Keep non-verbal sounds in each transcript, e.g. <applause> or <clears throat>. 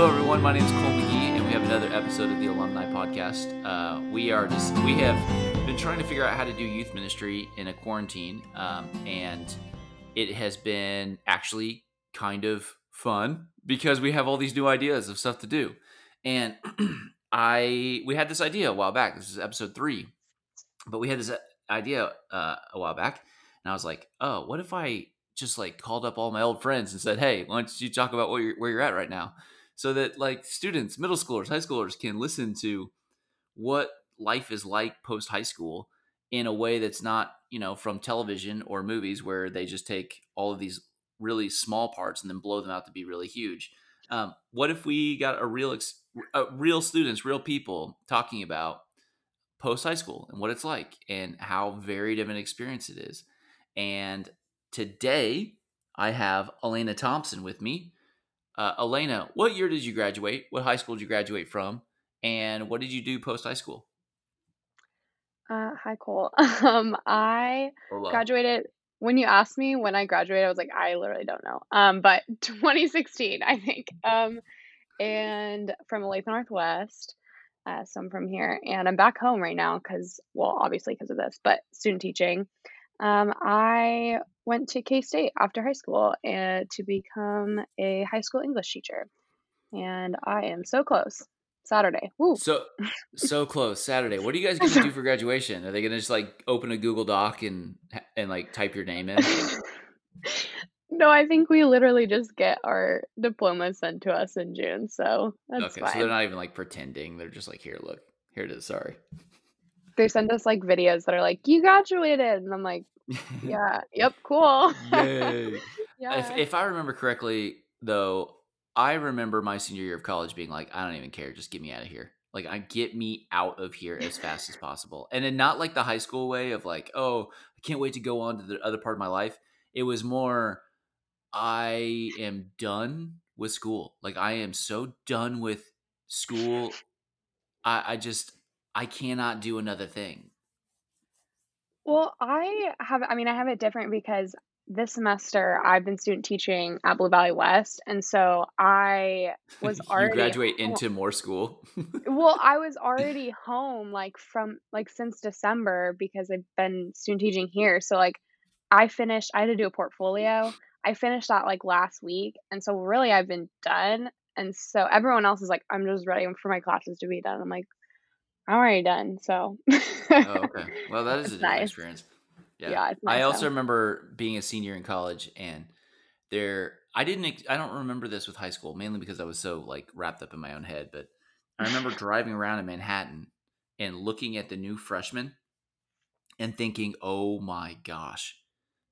Hello, everyone. My name is Cole McGee, and we have another episode of the Alumni Podcast. Uh, we are just we have been trying to figure out how to do youth ministry in a quarantine, um, and it has been actually kind of fun because we have all these new ideas of stuff to do. And <clears throat> I we had this idea a while back. This is episode three, but we had this idea uh, a while back, and I was like, oh, what if I just like called up all my old friends and said, hey, why don't you talk about you're, where you're at right now? So that like students, middle schoolers, high schoolers can listen to what life is like post high school in a way that's not, you know, from television or movies where they just take all of these really small parts and then blow them out to be really huge. Um, what if we got a real, ex- uh, real students, real people talking about post high school and what it's like and how varied of an experience it is? And today I have Alaina Thomsen with me. Uh, Alaina, what year did you graduate? What high school did you graduate from? And what did you do post high school? Uh, hi, Cole. <laughs> Um, I graduated. When you asked me when I graduated, I was like, I literally don't know. Um, but <laughs> 2016, I think. Um, and from Olathe Northwest. Uh, so I'm from here, and I'm back home right now because, well, obviously because of this, but student teaching. Um, I went to K State after high school and to become a high school English teacher, and I am so close. Saturday. Woo. So so close. Saturday. What are you guys gonna do <laughs> for graduation? Are they gonna just like open a Google Doc and and like type your name in? <laughs> No, I think we literally just get our diploma sent to us in June, so that's okay, so they're not even like pretending. They're just like, here, look, here it is. Sorry. They send us like videos that are like, "You graduated," and I'm like, "Yeah, yep, cool." <laughs> Yay. If if I remember correctly, though, I remember my senior year of college being like, I don't even care, just get me out of here. Like, I get me out of here as fast as possible, and then not like the high school way of like, oh, I can't wait to go on to the other part of my life. It was more, I am done with school. Like, I am so done with school. I, I just, I cannot do another thing. Well, I have I mean, I have it different because this semester I've been student teaching at Blue Valley West, and so I <laughs> was you already graduate ho into more school. <laughs> well, I was already <laughs> home like from like since December because I've been student teaching here. So like I finished I had to do a portfolio. I finished that like last week, and so really I've been done. And so everyone else is like, I'm just ready for my classes to be done. I'm like, I'm already done. So Oh, okay. <laughs> Well, that is a different nice. experience. Yeah. Yeah, it's I also though. remember being a senior in college and there I didn't I don't remember this with high school mainly because I was so like wrapped up in my own head, but I remember <laughs> driving around in Manhattan and looking at the new freshmen and thinking, "Oh my gosh,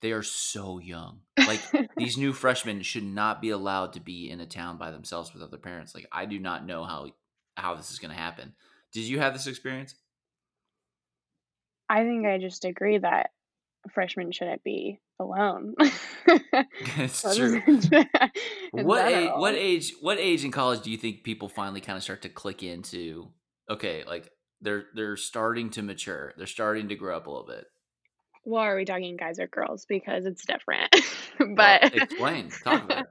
they are so young." Like <laughs> these new freshmen should not be allowed to be in a town by themselves with other parents. Like I do not know how how this is going to happen. Did you have this experience? I think I just agree that freshmen shouldn't be alone. <laughs> <laughs> it's That true. <laughs> What age? What age? What age in college do you think people finally kind of start to click into? Okay, like they're they're starting to mature. They're starting to grow up a little bit. Well, are we talking guys or girls? Because it's different. Well, But explain. Talk about it.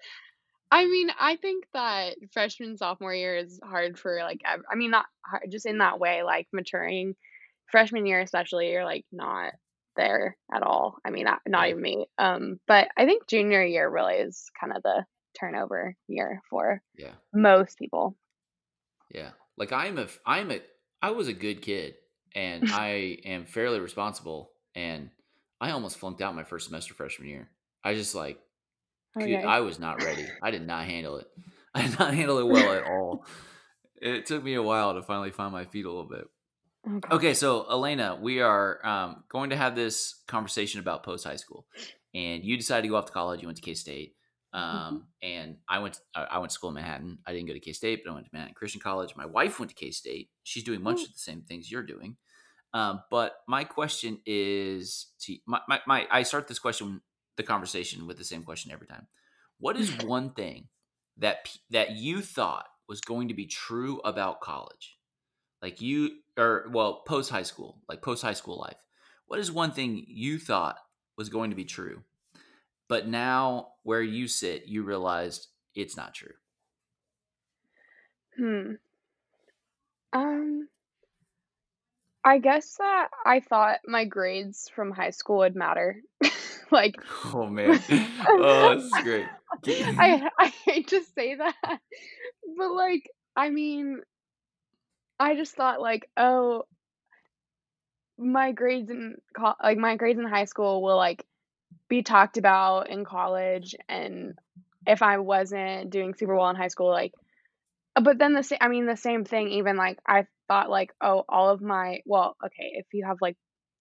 I mean, I think that freshman, sophomore year is hard for like, ev- I mean, not hard, just in that way, like maturing. Freshman year, especially, you're like not there at all. I mean, not, not even me. Um, but I think junior year really is kind of the turnover year for yeah, most people. yeah. Like I'm a I'm a I was a good kid and <laughs> I am fairly responsible and I almost flunked out my first semester freshman year. I just like Okay. I was not ready. I did not handle it. <laughs> I did not handle it well at all. It took me a while to finally find my feet a little bit. Okay. Okay, so Alaina, we are um, going to have this conversation about post high school, and you decided to go off to college. You went to K State, hmm um, and I went. I I went to school in Manhattan. I didn't go to K State, but I went to Manhattan Christian College. My wife went to K State. She's doing much Ooh. of the same things you're doing. Um, but my question is to my, my, my I start this question, the conversation with the same question every time. What is <laughs> one thing that that you thought was going to be true about college? like you or well post high school like post high school life what is one thing you thought was going to be true but now where you sit you realized it's not true Hmm. Um, I guess that I thought my grades from high school would matter. <laughs> Like, Oh man. <laughs> Oh, this is great. I <laughs> I hate to say that, but, like, I mean, I just thought, like, "Oh, my grades in col like, my grades in high school will, like, be talked about in college, and if I wasn't doing super well in high school, like" but then the same I mean, the same thing even, like, I thought, like, "Oh, all of my" well, okay, if you have, like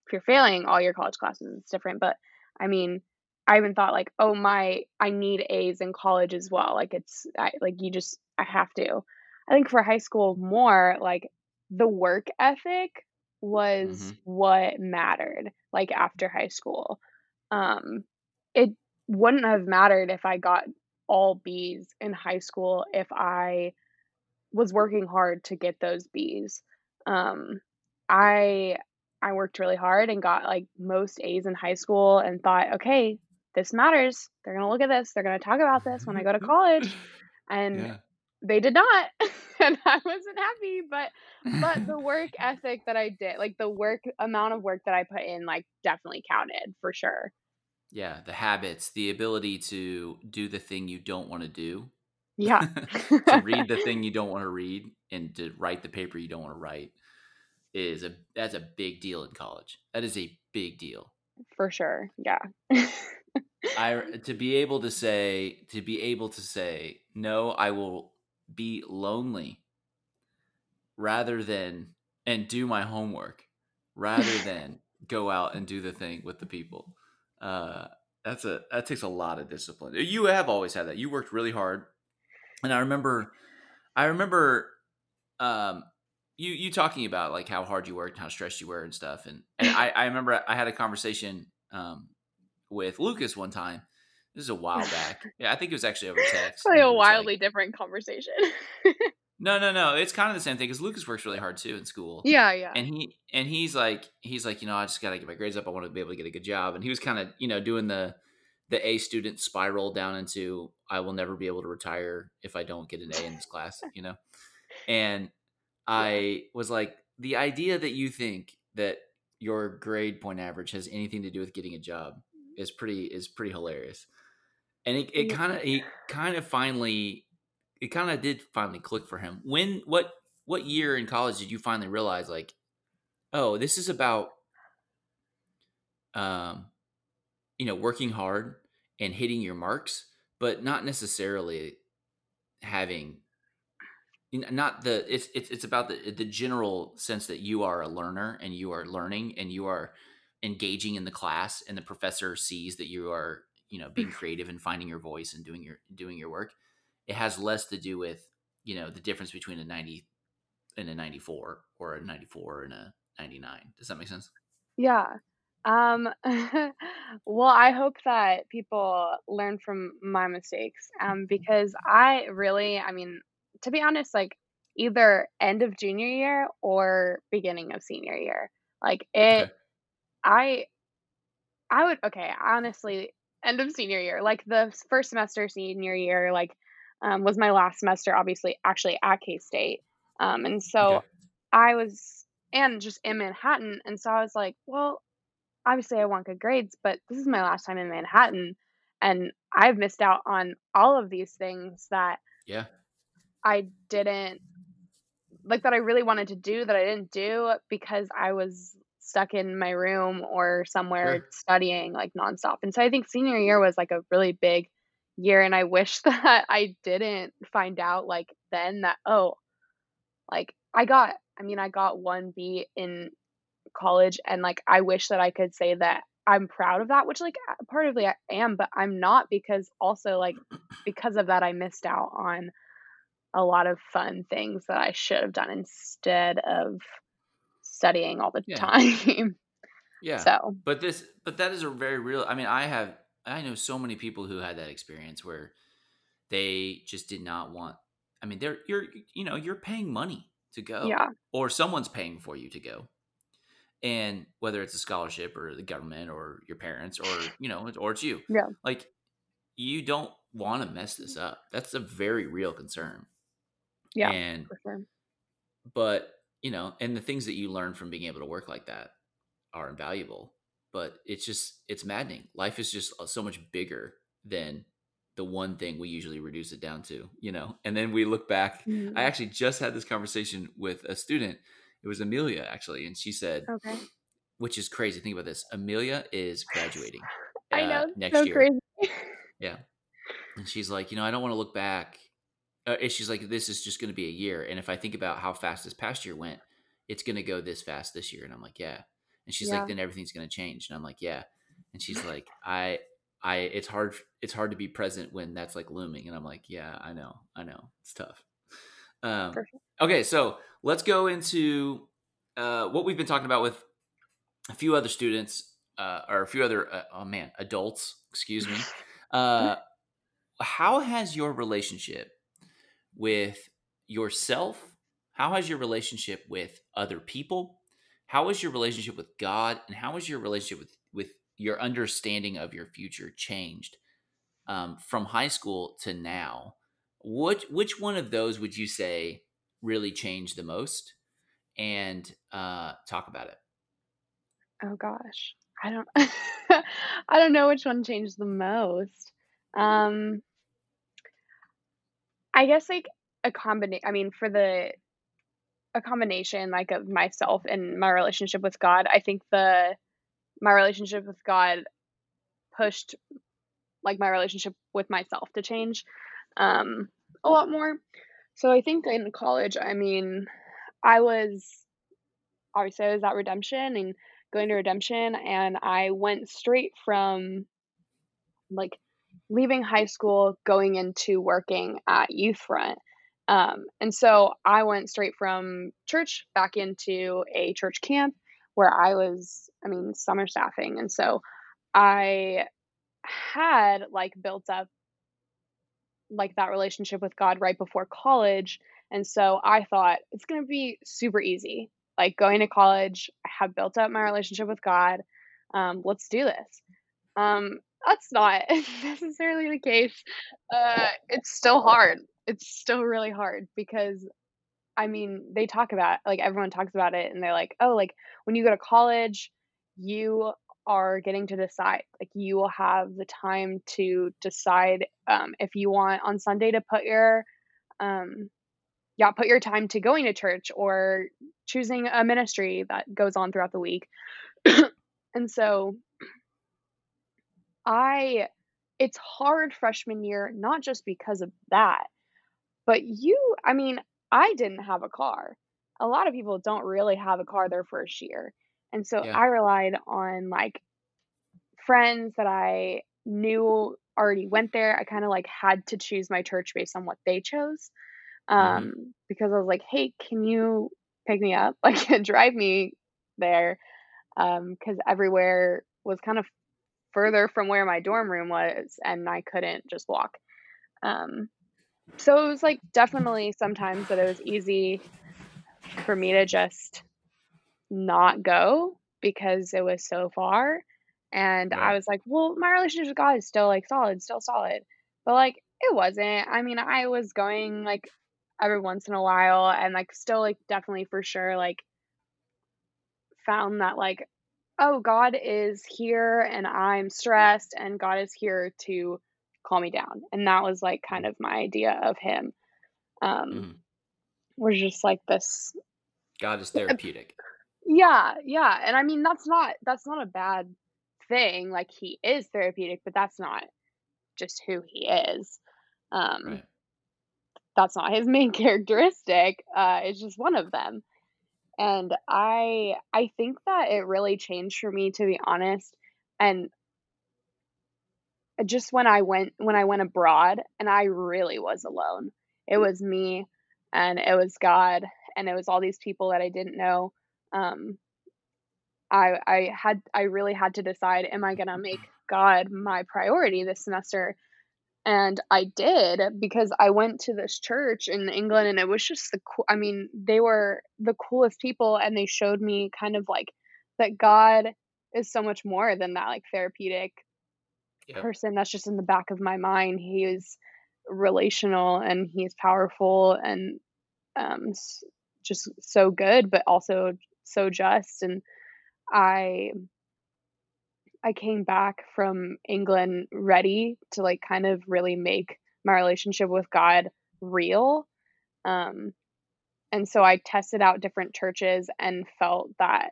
if you're failing all your college classes, it's different, but, I mean, I even thought, like, "Oh, my I need A's in college as well," like, it's I like, you just I have to. I think for high school more, like, the work ethic was Mhm. what mattered, like, after high school. Um, it wouldn't have mattered if I got all B's in high school if I was working hard to get those B's. Um, I I worked really hard and got, like, most A's in high school and thought, "Okay, this matters. They're gonna look at this, they're gonna talk about this when I go to college," <laughs> and Yeah. they did not, <laughs> and I wasn't happy, but but the <laughs> work ethic that I did like, the work amount of work that I put in, like, definitely counted for sure. Yeah, the habits, the ability to do the thing you don't wanna do, Yeah. <laughs> <laughs> to read the thing you don't wanna read, and to write the paper you don't wanna write is a that's a big deal in college. That is a big deal. For sure, yeah. I <laughs> to be able to say to be able to say, "No, I will be lonely rather than and do my homework rather than go out and do the thing with the people." Uh, that's a that takes a lot of discipline. You have always had that. You worked really hard, and I remember, I remember, um, you you talking about like how hard you worked, how stressed you were, and stuff. And and I I remember I had a conversation um with Lucas one time. This is a while back. <laughs> Yeah, I think it was actually over text. Probably And a was like, wildly different conversation. <laughs> "No, no, no. It's kind of the same thing because Lucas works really hard too in school." Yeah, yeah. and he and he's like he's like you know i just gotta get my grades up i want to be able to get a good job and he was kind of you know doing the the a student spiral down into i will never be able to retire if i don't get an a in this class you know? And i was like the idea that you think that your grade point average has anything to do with getting a job is pretty is pretty hilarious. And it, it kind of it kind of finally it kind of did finally click for him. When what what year in college did you finally realize like oh this is about um you know working hard and hitting your marks but not necessarily having you know, not the it's it's it's about the the general sense that you are a learner and you are learning and you are engaging in the class and the professor sees that you are you know being mm. creative and finding your voice and doing your doing your work. It has less to do with you know the difference between a 90 and a 94 or a 94 and a 99 does that make sense? Yeah. Um, <laughs> well, I hope that people learn from my mistakes, um, because I really I mean, to be honest, like, either end of junior year or beginning of senior year, like, it okay. I I would okay, honestly, end of senior year, like, the first semester senior year, like, um, was my last semester, obviously, actually at K-State, um, and so okay. I was and just in Manhattan, and so I was like, "Well, obviously, I want good grades, but this is my last time in Manhattan, and I've missed out on all of these things that yeah. I didn't like, that I really wanted to do that I didn't do because I was stuck in my room or somewhere sure. studying, like, nonstop, and so I think senior year was, like, a really big year, and I wish <laughs> that I didn't find out, like, then that, "Oh, like, I got" I mean, I got 1 B in college, and, like, I wish that I could say that I'm proud of that, which, like, uh, partly I am, but I'm not because also, like, because of that, I missed out on a lot of fun things that I should have done instead of studying all the yeah time. <laughs> Yeah, So, but this, but that is a very real. I mean, I have, I know so many people who had that experience where they just did not want. I mean, they're you're you know you're paying money to go, yeah. or someone's paying for you to go, and whether it's a scholarship or the government or your parents or you know or it's you, Yeah. like you don't want to mess this up. That's a very real concern, Yeah, and sure. but you know, and the things that you learn from being able to work like that are invaluable. But it's just it's maddening. Life is just uh, so much bigger than the one thing we usually reduce it down to, you know. And then we look back. Mhm. I actually just had this conversation with a student. It was Amelia actually, and she said, Okay. which is crazy. Think about this. Amelia is graduating <laughs> I uh, know. next so year. crazy. <laughs> Yeah. And she's like, you know, I don't want to look back. Uh, and she's like, this is just going to be a year. And if I think about how fast this past year went, it's going to go this fast this year. And I'm like, yeah. And she's Yeah. like, then everything's going to change. And I'm like, yeah. And she's like, I, I, it's hard, it's hard to be present when that's like looming. And I'm like, yeah, I know, I know, it's tough. Um, okay, so let's go into uh, what we've been talking about with a few other students uh, or a few other, uh, oh man, adults. Excuse me. <laughs> Uh, how has your relationship with yourself? How has your relationship with other people? How is your relationship with God? And how has your relationship with with your understanding of your future changed um, from high school to now? Which which one of those would you say really changed the most? And uh, talk about it. Oh gosh. I don't <laughs> I don't know which one changed the most. Um I guess like a combination I mean for the a combination like of myself and my relationship with God. I think the my relationship with God pushed like my relationship with myself to change um a lot more. So I think in college, I mean, I was obviously I was at Redemption and going to Redemption and I went straight from like leaving high school going into working at Youth Front. Um, and so I went straight from church back into a church camp where I was, I mean, summer staffing. And so I had like built up like that relationship with God right before college. And so I thought it's going to be super easy. Like going to college, I have built up my relationship with God. Um, let's do this. Um, that's not <laughs> necessarily the case. Uh, it's still hard. It's still really hard because I mean, they talk about like everyone talks about it and they're like, "Oh, like when you go to college, you are getting to decide. Like you will have the time to decide um, if you want on Sunday to put your um yeah, put your time to going to church or choosing a ministry that goes on throughout the week." <clears throat> and so I it's hard freshman year not just because of that, but you I mean, I didn't have a car. A lot of people don't really have a car their first year. And so Yeah. I relied on like friends that I knew already went there. I kind of like had to choose my church based on what they chose. hmm Um because I was like, "Hey, can you pick me up? <laughs> Like drive me there." Um cuz everywhere was kind of further from where my dorm room was and I couldn't just walk. Um so it was like definitely sometimes that it was easy for me to just not go because it was so far. And I was like, well, my relationship with God is still like solid, still solid. But like it wasn't. I mean, I was going like every once in a while and like still like definitely for sure like found that like, oh, God is here and I'm stressed and God is here to calm me down. And that was like kind of my idea of him. Um hmm was just like this God is <laughs> therapeutic. Yeah, yeah, and I mean, that's not that's not a bad thing, like, he is therapeutic, but that's not just who he is. Um, Right. that's not his <laughs> main characteristic, uh, it's just one of them, and I I think that it really changed for me, to be honest, and just when I went when I went abroad, and I really was alone. It was me, and it was God, and it was all these people that I didn't know, um I I had I really had to decide, am I gonna make God my priority this semester? And I did because I went to this church in England and it was just the cool I mean, they were the coolest people and they showed me kind of like that God is so much more than that like therapeutic Yep. person that's just in the back of my mind. He is relational and he's powerful and um, just so good, but also so just. And I I came back from England ready to like kind of really make my relationship with God real. Um, and so I tested out different churches and felt that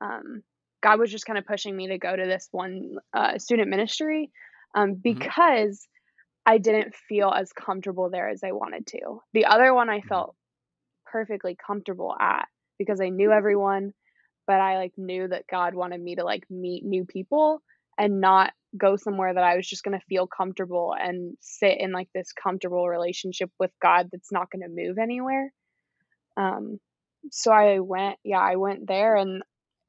um, God was just kind of pushing me to go to this one uh, student ministry um, mm-hmm. because mm-hmm. I didn't feel as comfortable there as I wanted to. The other one I mm-hmm. felt perfectly comfortable at because I knew everyone, but I like knew that God wanted me to like meet new people and not go somewhere that I was just going to feel comfortable and sit in like this comfortable relationship with God that's not going to move anywhere. Um so I went yeah, I went there and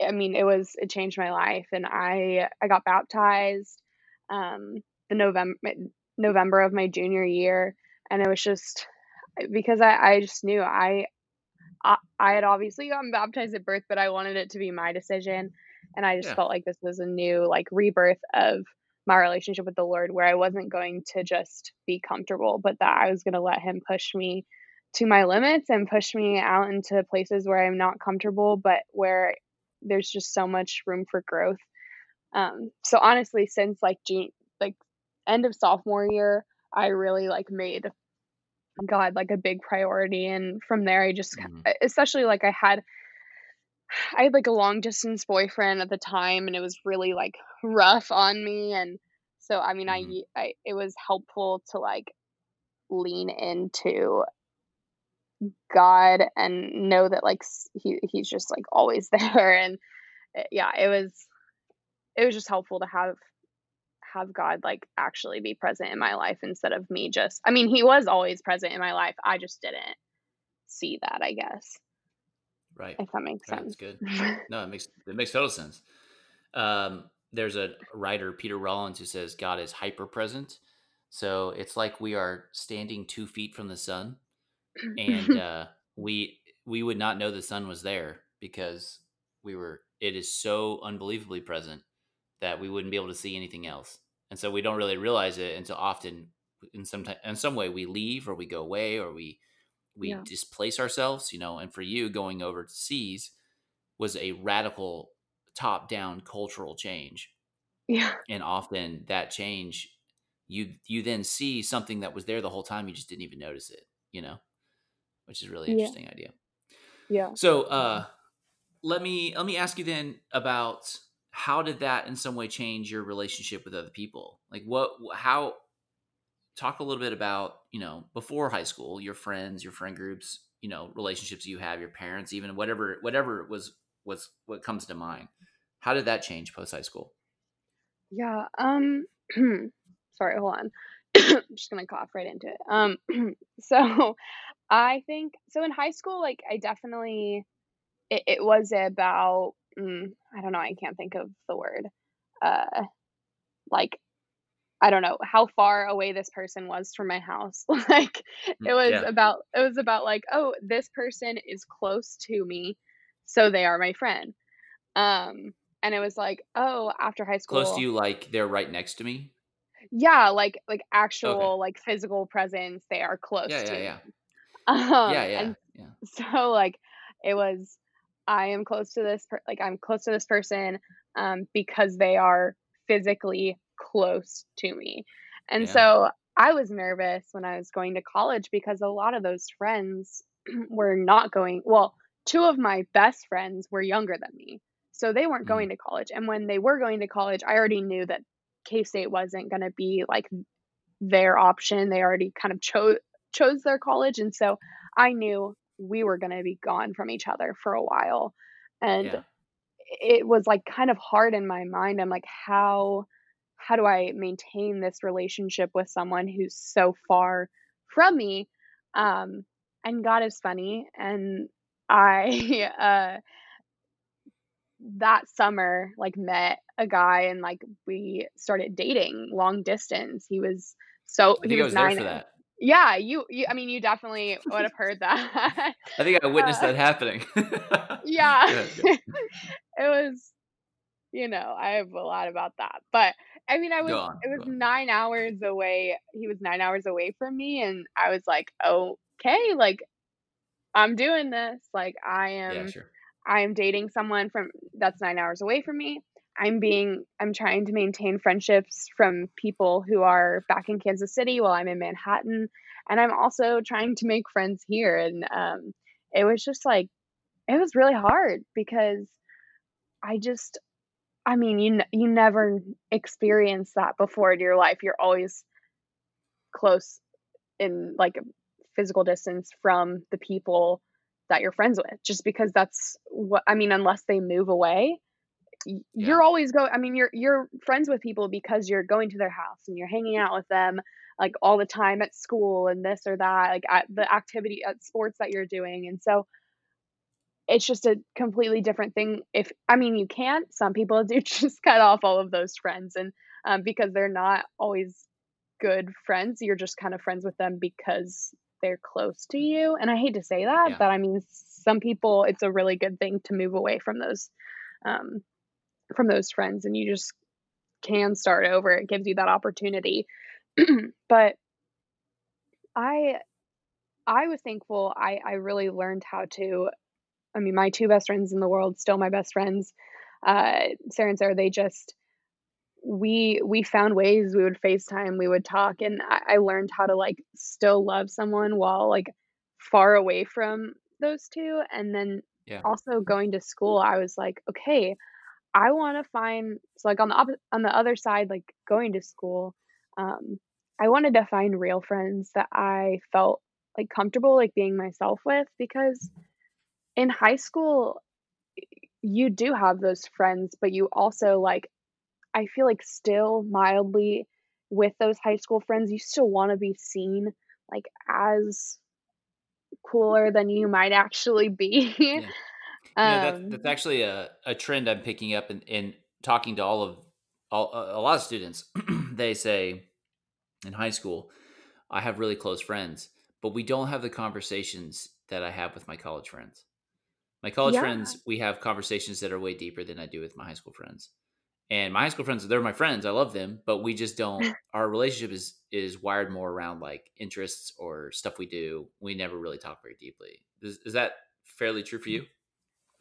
I mean, it was it changed my life, and I I got baptized um, the November November of my junior year, and it was just because I I just knew I I, I had obviously gotten baptized at birth, but I wanted it to be my decision, and I just yeah. felt like this was a new like rebirth of my relationship with the Lord, where I wasn't going to just be comfortable, but that I was going to let Him push me to my limits and push me out into places where I'm not comfortable, but where there's just so much room for growth. Um, so honestly, since like June, like end of sophomore year, I really like made God like a big priority, and from there, I just mm-hmm. especially like I had. I had like a long distance boyfriend at the time and it was really like rough on me and so I mean mm-hmm. I I it was helpful to like lean into God and know that like he he's just like always <laughs> there and eh, yeah it was it was just helpful to have have God like actually be present in my life instead of me just I mean he was always present in my life I just didn't see that I guess. Right. If that makes right, sense. good. <laughs> No it makes it makes total sense. Um there's a writer Peter Rollins who says God is hyper present so it's like we are standing two feet from the sun and <laughs> uh, we we would not know the sun was there because we were. It is so unbelievably present that we wouldn't be able to see anything else, and so we don't really realize it until often in some t- in some way we leave or we go away or we we yeah. displace ourselves. You know, and for you going over to seas was a radical top down cultural change. Yeah, and often that change you you then see something that was there the whole time you just didn't even notice it you know which is really interesting yeah. idea. Yeah. So uh, let me let me ask you then about how did that in some way change your relationship with other people? Like what how talk a little bit about, you know, before high school, your friends, your friend groups, you know, relationships you have, your parents, even whatever whatever was was what comes to mind. How did that change post high school? Yeah. Um <clears throat> sorry, hold on. <coughs> I'm just gonna cough right into it. Um <clears throat> so <laughs> I think so in high school, like I definitely it, it was about mm, I don't know, I can't think of the word. Uh like I don't know how far away this person was from my house. <laughs> like mm, it was yeah. about it was about like, oh, this person is close to me, so they are my friend. Um and it was like, oh, after high school Close to you like they're right next to me? Yeah, like like actual okay. like physical presence, they are close yeah, to. Yeah, yeah, <laughs> um, yeah, yeah, yeah. So like it was I am close to this per- like I'm close to this person um because they are physically close to me. And yeah. so I was nervous when I was going to college because a lot of those friends <clears throat> were not going well, two of my best friends were younger than me. So they weren't mm. going to college. And when they were going to college, I already knew that K State wasn't going to be like their option. They already kind of chose chose their college and so i knew we were going to be gone from each other for a while and yeah. it was like kind of hard in my mind. I'm like how how do i maintain this relationship with someone who's so far from me? Um and god is funny and i <laughs> uh that summer like met a guy and like we started dating long distance. He was so he was, was nine, there for that yeah, you, you I mean, you definitely would have heard that. <laughs> I think I witnessed uh, that happening. <laughs> <laughs> yeah. it was you know, I have a lot about that. But I mean, I was on, it was 9 hours away. He was 9 hours away from me and I was like, "Okay, like I'm doing this. Like I am Yeah, sure. I am dating someone from that's 9 hours away from me. I'm being I'm trying to maintain friendships from people who are back in Kansas City while I'm in Manhattan, and I'm also trying to make friends here and um it was just like it was really hard because I just I mean, you you never experience that before in your life. You're always close in like a physical distance from the people that you're friends with just because that's what I mean unless they move away y- Yeah. you're always go I mean you're you're friends with people because you're going to their house and you're hanging out with them like all the time at school and this or that like at the activity at sports that you're doing and so it's just a completely different thing if I mean you can't some people <laughs> do just cut off all of those friends and um, because they're not always good friends you're just kind of friends with them because they're close to you and I hate to say that Yeah. but I mean some people it's a really good thing to move away from those um, from those friends and you just can start over it gives you that opportunity <clears throat> but I I was thankful I I really learned how to I mean, my 2 best friends in the world, still my best friends, uh, Sarah and Sarah, they just we we found ways we would FaceTime, we would talk, and I I learned how to, like, still love someone while, like, far away from those 2, and then Yeah. also going to school, I was like, "Okay, I wanna find" so, like, on the oppo on the other side, like, going to school, um, I wanted to find real friends that I felt, like, comfortable, like, being myself with because in high school, you do have those friends, but you also, like I feel like still mildly with those high school friends, you still wanna be seen, like, as cooler than you might actually be. Yeah. <laughs> You know, that's that's Um, actually a, a trend I'm picking up in, in talking to all of all, a a lot of students. <clears throat> they say in high school, I have really close friends, but we don't have the conversations that I have with my college friends. My college yeah, friends, we have conversations that are way deeper than I do with my high school friends. And my high school friends, they're my friends. I love them, but we just don't. <laughs> Our relationship is is wired more around like interests or stuff we do. We never really talk very deeply. Is, is that fairly true for you?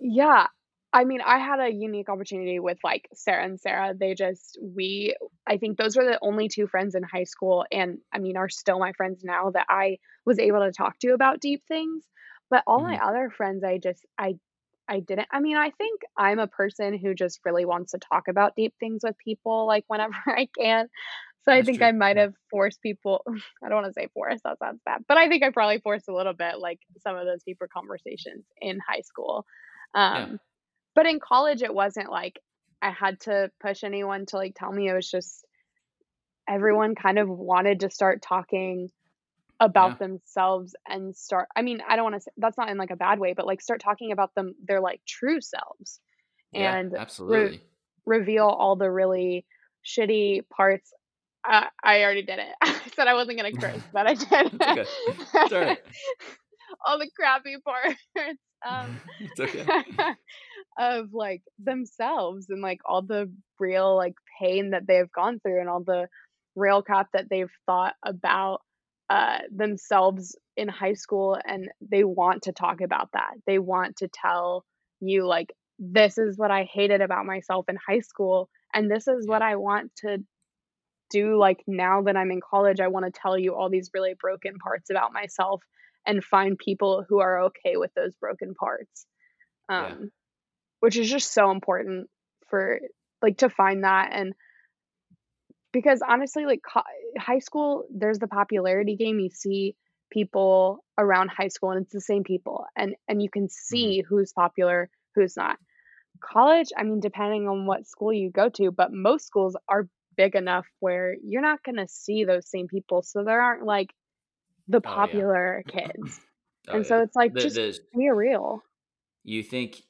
Yeah. I mean, I had a unique opportunity with, like, Sarah and Sarah, they just we I think those were the only 2 friends in high school, and, I mean, are still my friends now that I was able to talk to about deep things, but all my hmm other friends, I just I I didn't I mean, I think I'm a person who just really wants to talk about deep things with people, like, <laughs> whenever I can. So I That's think true. I might have forced people <laughs> I don't wanna say forced, that sounds bad, but I think I probably forced a little bit, like, some of those deeper conversations in high school. Yeah. Um, but in college, it wasn't like I had to push anyone to, like, tell me, it was just everyone kind of wanted to start talking Yeah. about themselves and start I mean, I don't wanna say that's not in, like, a bad way, but, like, start talking about them their, like, true selves Yeah. and re Absolutely. reveal all the really shitty parts. Uh, I already did it. <laughs> I said I wasn't gonna curse, <laughs> but I It's okay. It's all right. <laughs> All the crappy parts, <laughs> um, <laughs> okay. <laughs> of, like, themselves and, like, all the real, like, pain that they've gone through and all the real crap that they've thought about, uh, themselves in high school, and they want to talk about that. They want to tell you, like, "This is what I hated about myself in high school, and this is what I want to do, like, now that I'm in college. I wanna tell you all these really broken parts about myself and find people who are okay with those broken parts." Yeah. Um, which is just so important for like, to find that and because honestly, like, co high school, there's the popularity game, you see people around high school, and it's the same people, and and you can hmm see who's popular, who's not. College, I mean, depending on what school you go to, but most schools are big enough where you're not gonna see those same people, so there aren't, like, the Oh yeah. popular <laughs> oh, kids, Oh and so it's like, The just the be real. you think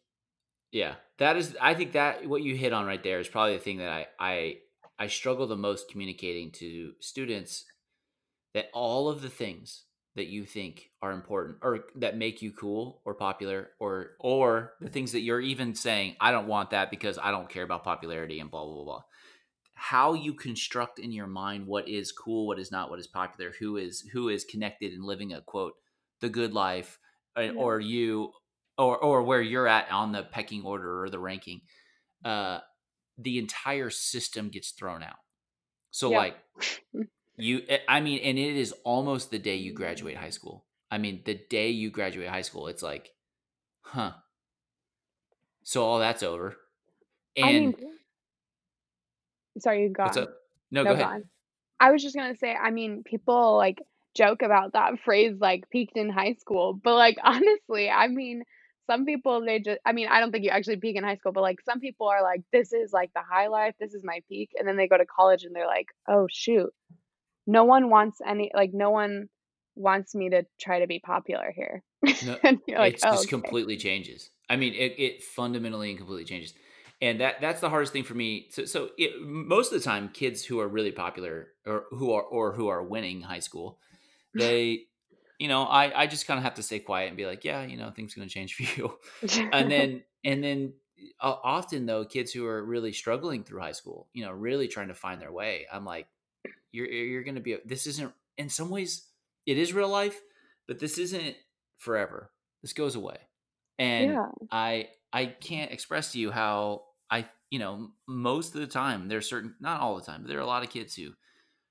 yeah that is I think that what you hit on right there is probably the thing that I I I struggle the most communicating to students that all of the things that you think are important or that make you cool or popular or or the things that you're even saying I don't want that because I don't care about popularity and blah blah blah. How you construct in your mind what is cool, what is not, what is popular, who is who is connected and living a quote the good life uh, Yeah. or you or or where you're at on the pecking order or the ranking, uh, the entire system gets thrown out. So Yep. like <laughs> you, eh, I mean, and it is almost the day you graduate high school. I mean, the day you graduate high school, it's like, huh. So all that's over. I And mean, sorry, you go what's up? No, No, go go ahead. I was just gonna say, I mean, people like joke about that <laughs> phrase like peaked in high school, but like <laughs> honestly, I mean, some people they just I mean, I don't think you actually peak in high school, but like some people are like, this is like the high life, this is my peak, and then they go to college and they're like, oh shoot, no one wants any like no one wants me to try to be popular here. <laughs> No, and you're like, it oh, just okay. completely changes. I mean, it, it fundamentally and completely changes, and that that's the hardest thing for me. So, so it, most of the time, kids who are really popular or who are or who are winning high school, they, you know, I I just kind of have to stay quiet and be like, yeah, you know, things going to change for <laughs> you, and then and then uh, often though, kids who are really struggling through high school, you know, really trying to find their way, I'm like, you're you're going to be. This isn't in some ways it is real life, but this isn't forever. This goes away. And yeah. I I can't express to you how I you know most of the time there's certain not all the time but there are a lot of kids who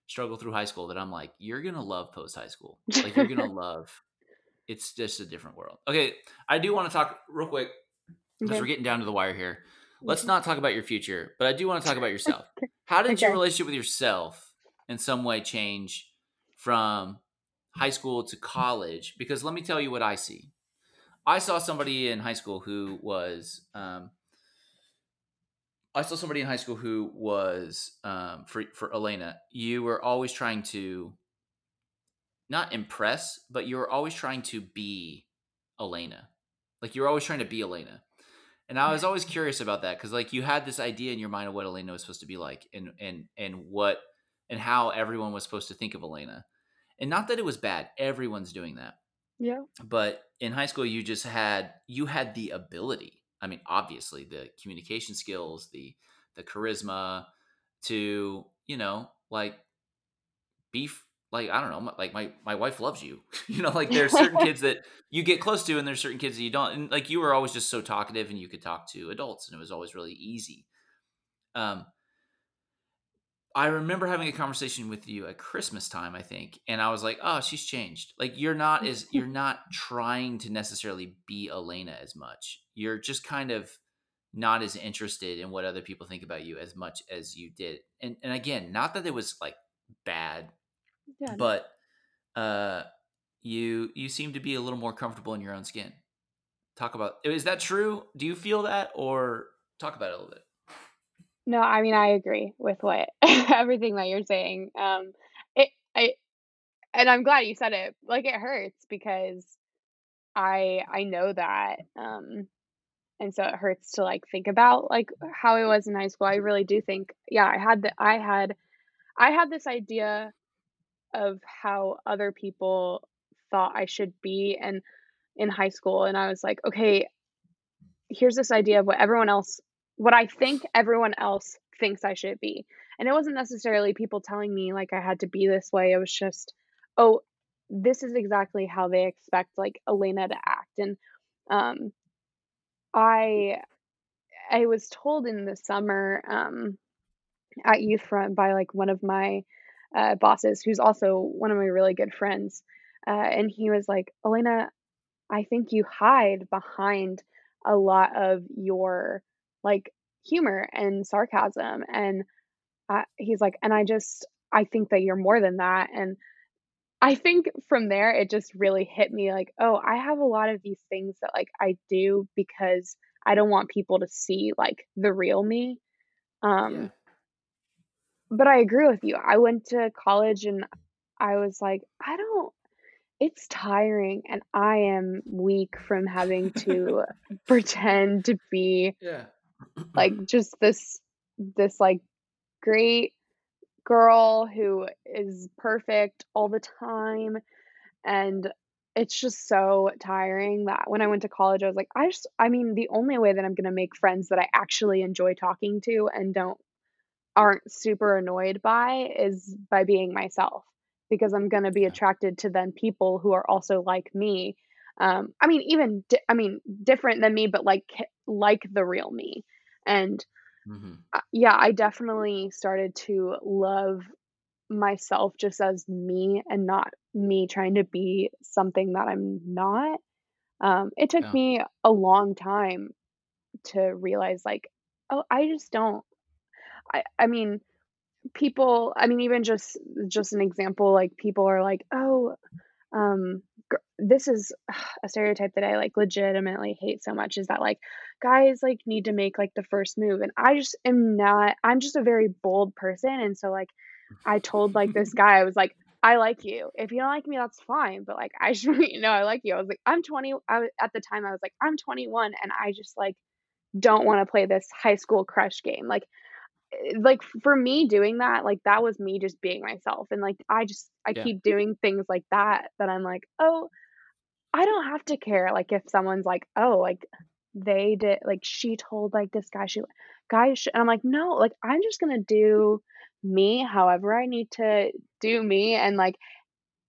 struggle through high school that I'm like you're gonna love post high school like you're gonna <laughs> love it's just a different world. Okay, I do want to talk real quick because Okay. we're getting down to the wire here. Let's not talk about your future, but I do want to talk about <laughs> yourself. How did your relationship with yourself in some way change from high school to college? Because let me tell you what I see. I saw somebody in high school who was, um, I saw somebody in high school who was, um, for for Alaina. You were always trying to not impress, but you were always trying to be Alaina. Like you were always trying to be Alaina. And I was always curious about that because like you had this idea in your mind of what Alaina was supposed to be like and and and what and how everyone was supposed to think of Alaina. And not that it was bad. Everyone's doing that. Yeah. But in high school you just had you had the ability. I mean, obviously the communication skills, the the charisma to, you know, like beef like I don't know, my- like my my wife loves you. <laughs> you know, like there's certain <laughs> kids that you get close to and there's certain kids that you don't. And like you were always just so talkative and you could talk to adults and it was always really easy. Um I remember having a conversation with you at Christmas time, I think, and I was like, "Oh, she's changed. Like you're not as you're not trying to necessarily be Alaina as much. You're just kind of not as interested in what other people think about you as much as you did." And and again, not that it was like bad Yeah. but uh you you seem to be a little more comfortable in your own skin talk about is that true do you feel that or talk about it a little bit No, I mean, I agree with what <laughs> everything that you're saying. Um, it, I, and I'm glad you said it. Like it hurts because I, I know that. Um, and so it hurts to like think about like how I was in high school. I really do think, yeah, I had the, I had, I had this idea of how other people thought I should be and in high school, and I was like, okay, here's this idea of what everyone else what I think everyone else thinks I should be. And it wasn't necessarily people telling me like I had to be this way. It was just, oh, this is exactly how they expect like Alaina to act. And um I I was told in the summer um at Youth Front by like one of my uh, bosses who's also one of my really good friends. Uh, and he was like, Alaina, I think you hide behind a lot of your like humor and sarcasm and uh, he's like and I just I think that you're more than that and I think from there it just really hit me like oh I have a lot of these things that like I do because I don't want people to see like the real me. Yeah. Um but I agree with you. I went to college and I was like I don't it's tiring and I am weak from having to <laughs> pretend to be yeah. like <clears throat> just this this like great girl who is perfect all the time and it's just so tiring that when I went to college I was like I just I mean the only way that I'm going to make friends that I actually enjoy talking to and don't aren't super annoyed by is by being myself because I'm going to be attracted to then people who are also like me Um, I mean, even di- I mean, different than me, but like like the real me. And hmm uh, yeah, I definitely started to love myself just as me and not me trying to be something that I'm not. Um, it took Yeah. me a long time to realize like, oh, I just don't. I I mean, people. I mean, even just just an example, like people are like, oh, um, this is <sighs> a stereotype that I like legitimately hate so much is that like guys like need to make like the first move, and I just am not. I'm just a very bold person, and so like I told like this <laughs> guy, I was like, I like you. If you don't like me, that's fine. But like, I <laughs> want you know I like you. I was like, I'm 20. I was, at the time, I was like, I'm 21, and I just like don't want to play this high school crush game. Like, Eh, like for me doing that, like that was me just being myself. And like I just I Yeah. keep doing things like that that I'm like, oh, I don't have to care. Like if someone's like, oh, like they did, like she told like this guy, she guy, sh-, and I'm like, no, like I'm just gonna do me however I need to do me, and like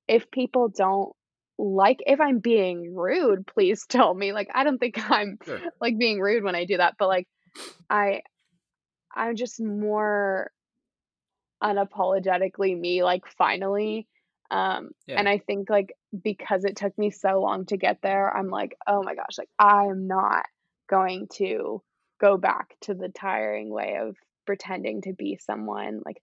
if people don't like if I'm being rude, please <laughs> tell me. Like I don't think <laughs> I'm Sure. like being rude when I do that, but like I I'm just more unapologetically me, like, finally. Um, Yeah. and I think, like, because it took me so long to get there, I'm like, "Oh my gosh, like, I am not going to go back to the tiring way of pretending to be someone, like,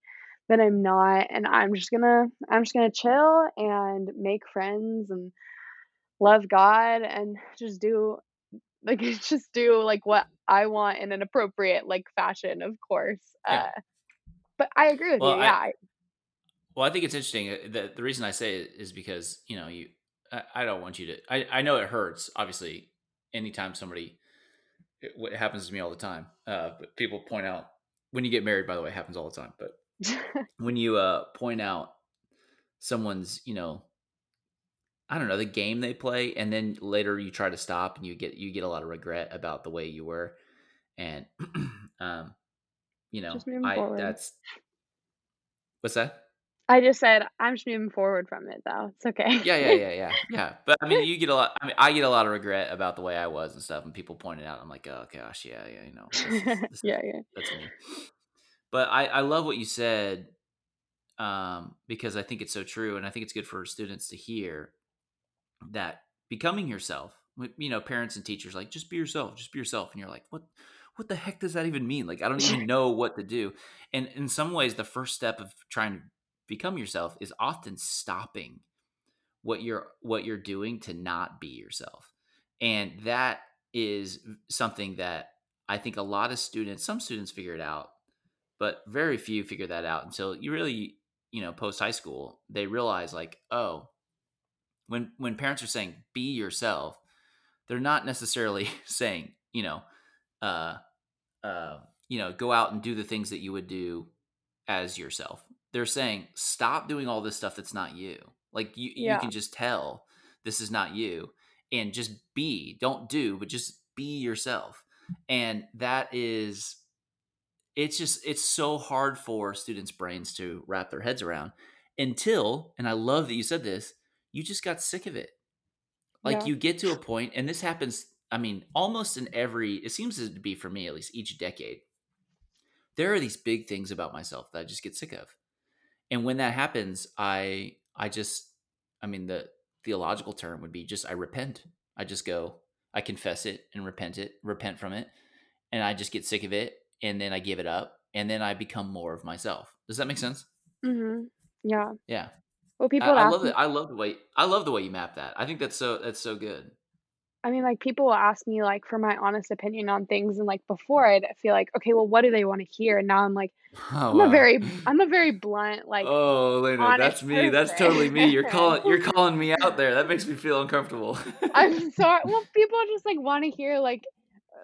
that I'm not, and I'm just gonna I'm just gonna chill and make friends and love God and just do like, <laughs> just do, like, what I want in an appropriate, like, fashion, of course." Yeah. Uh, but I agree with Well, you, yeah, I well, I think it's interesting. uh, The the reason I say it is because you know you. I, I don't want you to. I I know it hurts. Obviously, anytime somebody. It, what happens to me all the time. Uh, but people point out when you get married. By the way, it happens all the time. But <laughs> when you uh point out someone's, you know, I don't know, the game they play, and then later you try to stop, and you get you get a lot of regret about the way you were, and <clears throat> um, you know, I forward. that's what's that? I just said, "I'm just moving forward from it, though. It's okay." Yeah, yeah, yeah, yeah, <laughs> yeah. But I mean, you get a lot. I mean, I get a lot of regret about the way I was and stuff, and people point it out. I'm like, oh gosh, yeah, yeah, you know, this is <laughs> this Yeah, yeah. that's me. But I I love what you said um, because I think it's so true, and I think it's good for students to hear that becoming yourself. You know, parents and teachers like just be yourself, just be yourself, and you're like, what? What the heck does that even mean? Like, I don't even <laughs> know what to do. And in some ways, the first step of trying to become yourself is often stopping what you're what you're doing to not be yourself and that is something that i think a lot of students some students figure it out but very few figure that out until you really you know post high school they realize like oh when when parents are saying be yourself they're not necessarily <laughs> saying you know uh uh you know go out and do the things that you would do as yourself. They're saying stop doing all this stuff that's not you. Like you you can just tell this is not you and just be don't do but just be yourself. And that is it's just it's so hard for students brains to wrap their heads around until and i love that you said this you just got sick of it. Like Yeah. you get to a point and this happens i mean almost in every it seems to be for me at least each decade. There are these big things about myself that i just get sick of. And when that happens i i just i mean the theological term would be just i repent. I just go i confess it and repent it repent from it and i just get sick of it and then i give it up and then i become more of myself. Does that make sense? Mhm. Yeah. yeah Well, people I ask love me it i love the way i love the way you map that. I think that's so that's so good. I mean, like, people will ask me, like, for my honest opinion on things, and, like, before I'd feel like, "Okay, well, what do they wanna hear?" And now I'm like, oh <laughs> I'm a very I'm a very blunt, like, oh Alaina that's me that's totally me. You're calling you're <laughs> calling me out there. That makes me feel uncomfortable. I'm <laughs> sorry well, people just, like, wanna hear, like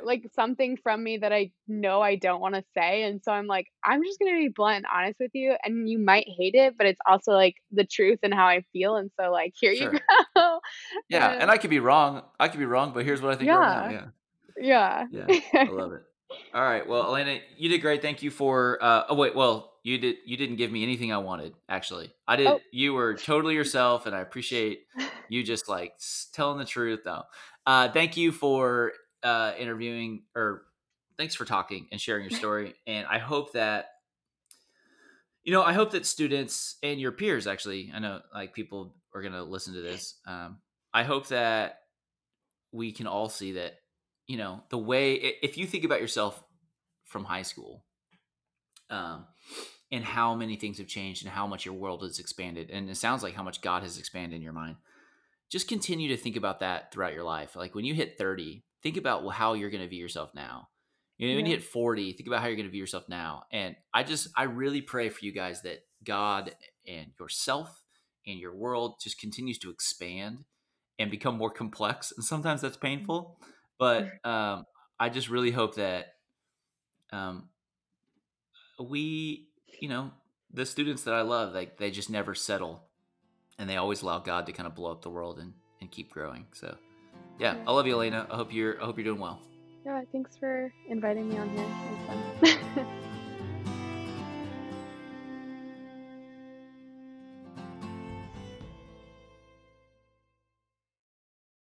like, something from me that I know I don't wanna say, and so I'm like, "I'm just gonna be blunt and honest with you, and you might hate it, but it's also, like, the truth and how I feel, and so, like, here you go." <laughs> Yeah, and And I could be wrong. I could be wrong, but here's what I think right now. yeah, Yeah. yeah. Yeah. I love it. <laughs> All right. Well, Alaina, you did great. Thank you for uh oh wait, well, you did you didn't give me anything I wanted, actually. I did Oh. you were totally yourself and I appreciate you just like telling the truth though. Uh, thank you for uh, interviewing or thanks for talking and sharing your <laughs> story. and I hope that you know, I hope that students and your peers actually, I know like people are going to listen to this. Um, I hope that we can all see that, you know, the way, if you think about yourself from high school, um, and how many things have changed and how much your world has expanded, and it sounds like how much God has expanded in your mind. Just continue to think about that throughout your life. Like when you hit 30, think about how you're going to view yourself now you know, when you hit 40, think about how you're going to view yourself now. And I just, I really pray for you guys that God and yourself and your world just continues to expand and become more complex. And sometimes that's mm-hmm. painful. But um, I just really hope that um, we, you know, the students that I love, like they just never settle and they always allow God to kind of blow up the world and, and keep growing. So, yeah, I love you, Alaina. I hope you're, I hope you're doing well. Yeah, thanks for inviting me on here. It was fun. <laughs>